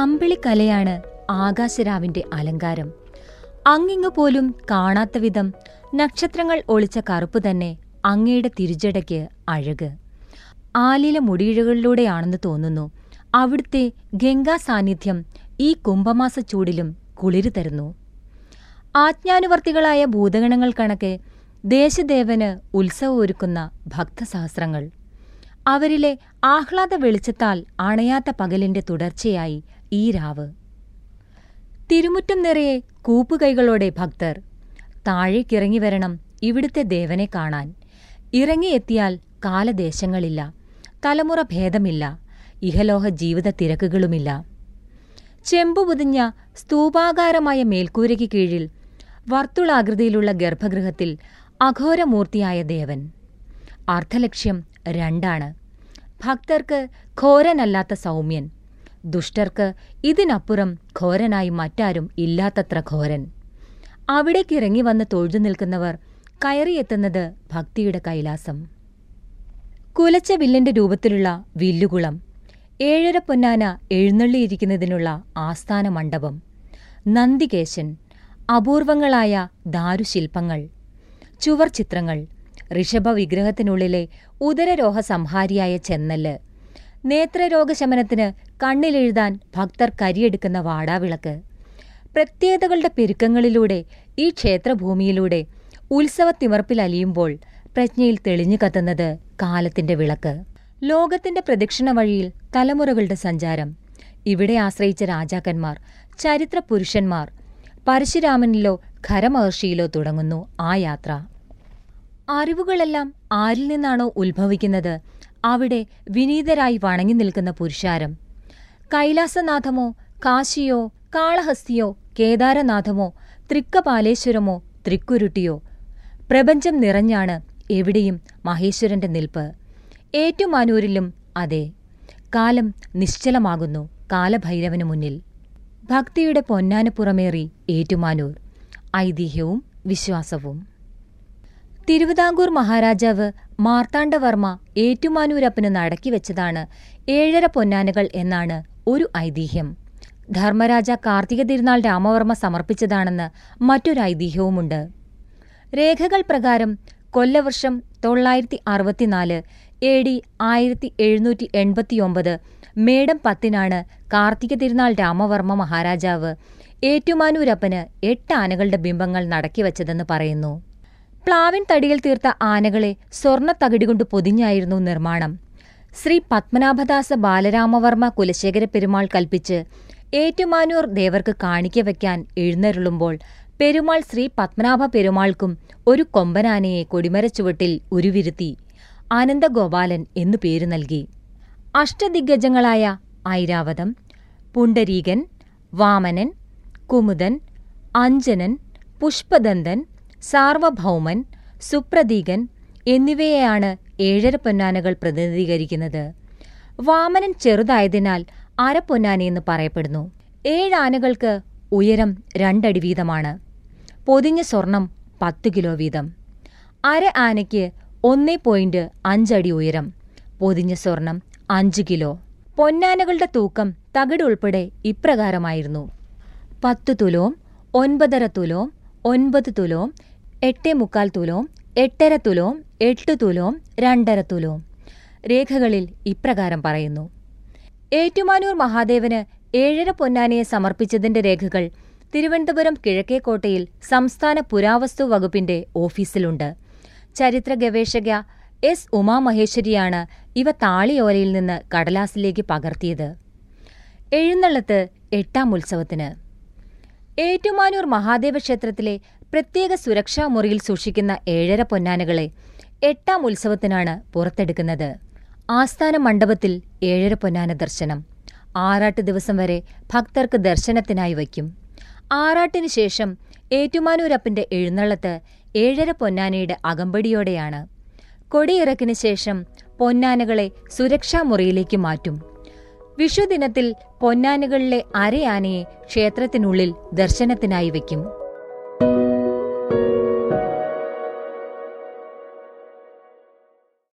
അമ്പിളിക്കലയാണ് ആകാശരാവിന്റെ അലങ്കാരം. അങ്ങിങ്ങു പോലും കാണാത്ത വിധം നക്ഷത്രങ്ങൾ ഒളിച്ച കറുപ്പ് തന്നെ അങ്ങയുടെ തിരിച്ചടയ്ക്ക് അഴക്. ആലില മുടിയിഴകളിലൂടെയാണെന്ന് തോന്നുന്നു. അവിടുത്തെ ഗംഗാ സാന്നിധ്യം ഈ കുംഭമാസ ചൂടിലും കുളിരു തരുന്നു. ആജ്ഞാനുവർത്തികളായ ഭൂതഗണങ്ങൾ കണക്കെ ദേശദേവന് ഉത്സവമൊരുക്കുന്ന ഭക്തസഹസ്രങ്ങൾ. അവരിലെ ആഹ്ലാദ വെളിച്ചത്താൽ അണയാത്ത പകലിന്റെ തുടർച്ചയായി ഈ രാവ്. തിരുമുറ്റം നിറയെ കൂപ്പുകൈകളോടെ ഭക്തർ താഴേക്കിറങ്ങി വരണം ഇവിടുത്തെ ദേവനെ കാണാൻ. ഇറങ്ങിയെത്തിയാൽ കാലദേശങ്ങളില്ല തലമുറ ഭേദമില്ല ഇഹലോഹ ജീവിത തിരക്കുകളുമില്ല ചെമ്പുപുതിഞ്ഞ സ്തൂപാകാരമായ മേൽക്കൂരയ്ക്ക് കീഴിൽ വർത്തുളാകൃതിയിലുള്ള ഗർഭഗൃഹത്തിൽ അഘോരമൂർത്തിയായ ദേവൻ. അർത്ഥലക്ഷ്യം രണ്ടാണ്. ഭക്തർക്ക് ഘോരനല്ലാത്ത സൗമ്യൻ. ദുഷ്ടർക്ക് ഇതിനപ്പുറം ഘോരനായി മറ്റാരും ഇല്ലാത്തത്ര ഘോരൻ. അവിടേക്കിറങ്ങി വന്ന് തൊഴുതു നിൽക്കുന്നവർ കയറിയെത്തുന്നത് ഭക്തിയുടെ കൈലാസം. കുലച്ച വില്ലിന്റെ രൂപത്തിലുള്ള വില്ലുകുളം ഏഴര പൊന്നാന എഴുന്നള്ളിയിരിക്കുന്നതിനുള്ള ആസ്ഥാന മണ്ഡപം നന്ദികേശൻ അപൂർവങ്ങളായ ദാരുശില്പങ്ങൾ ചുവർ ചിത്രങ്ങൾ ഋഷഭ വിഗ്രഹത്തിനുള്ളിലെ ഉദരരോഹ സംഹാരിയായ ചെന്നൽ നേത്രരോഗശമനത്തിന് കണ്ണിലെഴുതാൻ ഭക്തർ കരിയെടുക്കുന്ന വാടാവിളക്ക്. പ്രത്യേകതകളുടെ പെരുക്കങ്ങളിലൂടെ ഈ ക്ഷേത്രഭൂമിയിലൂടെ ഉത്സവത്തിമർപ്പിലലിയുമ്പോൾ പ്രജ്ഞയിൽ തെളിഞ്ഞു കത്തുന്നത് കാലത്തിന്റെ വിളക്ക്. ലോകത്തിന്റെ പ്രദക്ഷിണ വഴിയിൽ തലമുറകളുടെ സഞ്ചാരം. ഇവിടെ ആശ്രയിച്ച രാജാക്കന്മാർ ചരിത്ര പുരുഷന്മാർ പരശുരാമനിലോ ഖരമഹർഷിയിലോ തുടങ്ങുന്നു ആ യാത്ര. അറിവുകളെല്ലാം ആരിൽ നിന്നാണോ ഉത്ഭവിക്കുന്നത്? അവിടെ വിനീതരായി വണങ്ങി നിൽക്കുന്ന പുരുഷാരം. കൈലാസനാഥമോ കാശിയോ കാളഹസ്തിയോ കേദാരനാഥമോ തൃക്കപാലേശ്വരമോ തൃക്കുരുട്ടിയോ? പ്രപഞ്ചം നിറഞ്ഞാണ് എവിടെയും മഹേശ്വരന്റെ നിൽപ്പ്. ഏറ്റുമാനൂരിലും അതെ. കാലം നിശ്ചലമാകുന്നു കാലഭൈരവനു മുന്നിൽ. ഭക്തിയുടെ പൊന്നാനപ്പുറമേറി ഏറ്റുമാനൂർ. ഐതിഹ്യവും വിശ്വാസവും. തിരുവിതാംകൂർ മഹാരാജാവ് മാർത്താണ്ഡവർമ്മ ഏറ്റുമാനൂരപ്പന് നടക്കിവെച്ചതാണ് ഏഴര പൊന്നാനകൾ എന്നാണ് ഒരു ഐതിഹ്യം. ധർമ്മരാജ കാർത്തിക തിരുനാൾ രാമവർമ്മ സമർപ്പിച്ചതാണെന്ന് മറ്റൊരു ഐതിഹ്യവുമുണ്ട്. രേഖകൾ പ്രകാരം കൊല്ലവർഷം തൊള്ളായിരത്തി അറുപത്തിനാല് എ ഡി ആയിരത്തി എഴുന്നൂറ്റി എൺപത്തിയൊമ്പത് മേടം പത്തിനാണ് കാർത്തിക തിരുനാൾ രാമവർമ്മ മഹാരാജാവ് ഏറ്റുമാനൂരപ്പന് എട്ട് ആനകളുടെ ബിംബങ്ങൾ നടക്കിവച്ചതെന്ന് പറയുന്നു. പ്ലാവിൻ തടിയിൽ തീർത്ത ആനകളെ സ്വർണ തകിടികൊണ്ട് പൊതിഞ്ഞായിരുന്നു നിർമ്മാണം. ശ്രീ പത്മനാഭദാസ ബാലരാമവർമ്മ കുലശേഖര പെരുമാൾ കൽപ്പിച്ച് ഏറ്റുമാനൂർ ദേവർക്ക് കാണിക്ക വയ്ക്കാൻ എഴുന്നരുളുമ്പോൾ പെരുമാൾ ശ്രീ പത്മനാഭ പെരുമാൾക്കും ഒരു കൊമ്പനാനയെ കൊടിമരച്ചുവട്ടിൽ ഉരുവിരുത്തി ആനന്ദഗോപാലൻ എന്നു പേരു നൽകി. അഷ്ടദിഗ്ഗജങ്ങളായ ഐരാവതം പുണ്ടരീകൻ വാമനൻ കുമുദൻ അഞ്ജനൻ പുഷ്പദന്തൻ സാർവഭൗമൻ സുപ്രതീകൻ എന്നിവയെയാണ് ഏഴര പൊന്നാനകൾ പ്രതിനിധീകരിക്കുന്നത്. വാമനൻ ചെറുതായതിനാൽ അരപ്പൊന്നാനയെന്ന് പറയപ്പെടുന്നു. ഏഴാനകൾക്ക് ഉയരം രണ്ടടി വീതമാണ്. പൊതിഞ്ഞ സ്വർണം പത്ത് കിലോ വീതം. അര ആനയ്ക്ക് ഒന്നേ പോയിന്റ് അഞ്ചടി ഉയരം. പൊതിഞ്ഞ സ്വർണം അഞ്ച് കിലോ. പൊന്നാനകളുടെ തൂക്കം തകിട് ഉൾപ്പെടെ ഇപ്രകാരമായിരുന്നു. പത്ത് തുലോം ഒൻപതര തുലോം ഒൻപത് തുലോം എട്ടേ മുക്കാൽ തുലോം എട്ടര തുലോം എട്ട് തുലോം രണ്ടര തുലോം. രേഖകളിൽ ഇപ്രകാരം പറയുന്നു. ഏറ്റുമാനൂർ മഹാദേവന് ഏഴര പൊന്നാനയെ സമർപ്പിച്ചതിന്റെ രേഖകൾ തിരുവനന്തപുരം കിഴക്കേക്കോട്ടയിൽ സംസ്ഥാന പുരാവസ്തു വകുപ്പിന്റെ ഓഫീസിലുണ്ട്. ചരിത്ര ഗവേഷക എസ് ഉമാമഹേശ്വരിയാണ് ഇവ താളിയോലയിൽ നിന്ന് കടലാസിലേക്ക് പകർത്തിയത്. എഴുന്നള്ളത്ത് എട്ടാം ഉത്സവത്തിന്. ഏറ്റുമാനൂർ മഹാദേവ ക്ഷേത്രത്തിലെ പ്രത്യേക സുരക്ഷാ മുറിയിൽ സൂക്ഷിക്കുന്ന ഏഴര പൊന്നാനകളെ എട്ടാം ഉത്സവത്തിനാണ് പുറത്തെടുക്കുന്നത്. ആസ്ഥാന മണ്ഡപത്തിൽ ഏഴര പൊന്നാന ദർശനം. ആറാട്ട് ദിവസം വരെ ഭക്തർക്ക് ദർശനത്തിനായി വയ്ക്കും. ആറാട്ടിനു ശേഷം ഏറ്റുമാനൂരപ്പന്റെ എഴുന്നള്ളത്ത് ഏഴര പൊന്നാനയുടെ അകമ്പടിയോടെയാണ്. കൊടിയിറക്കിന് ശേഷം പൊന്നാനകളെ സുരക്ഷാ മുറിയിലേക്ക് മാറ്റും. വിഷുദിനത്തിൽ പൊന്നാനകളിലെ അരയാനയെ ക്ഷേത്രത്തിനുള്ളിൽ ദർശനത്തിനായി വയ്ക്കും.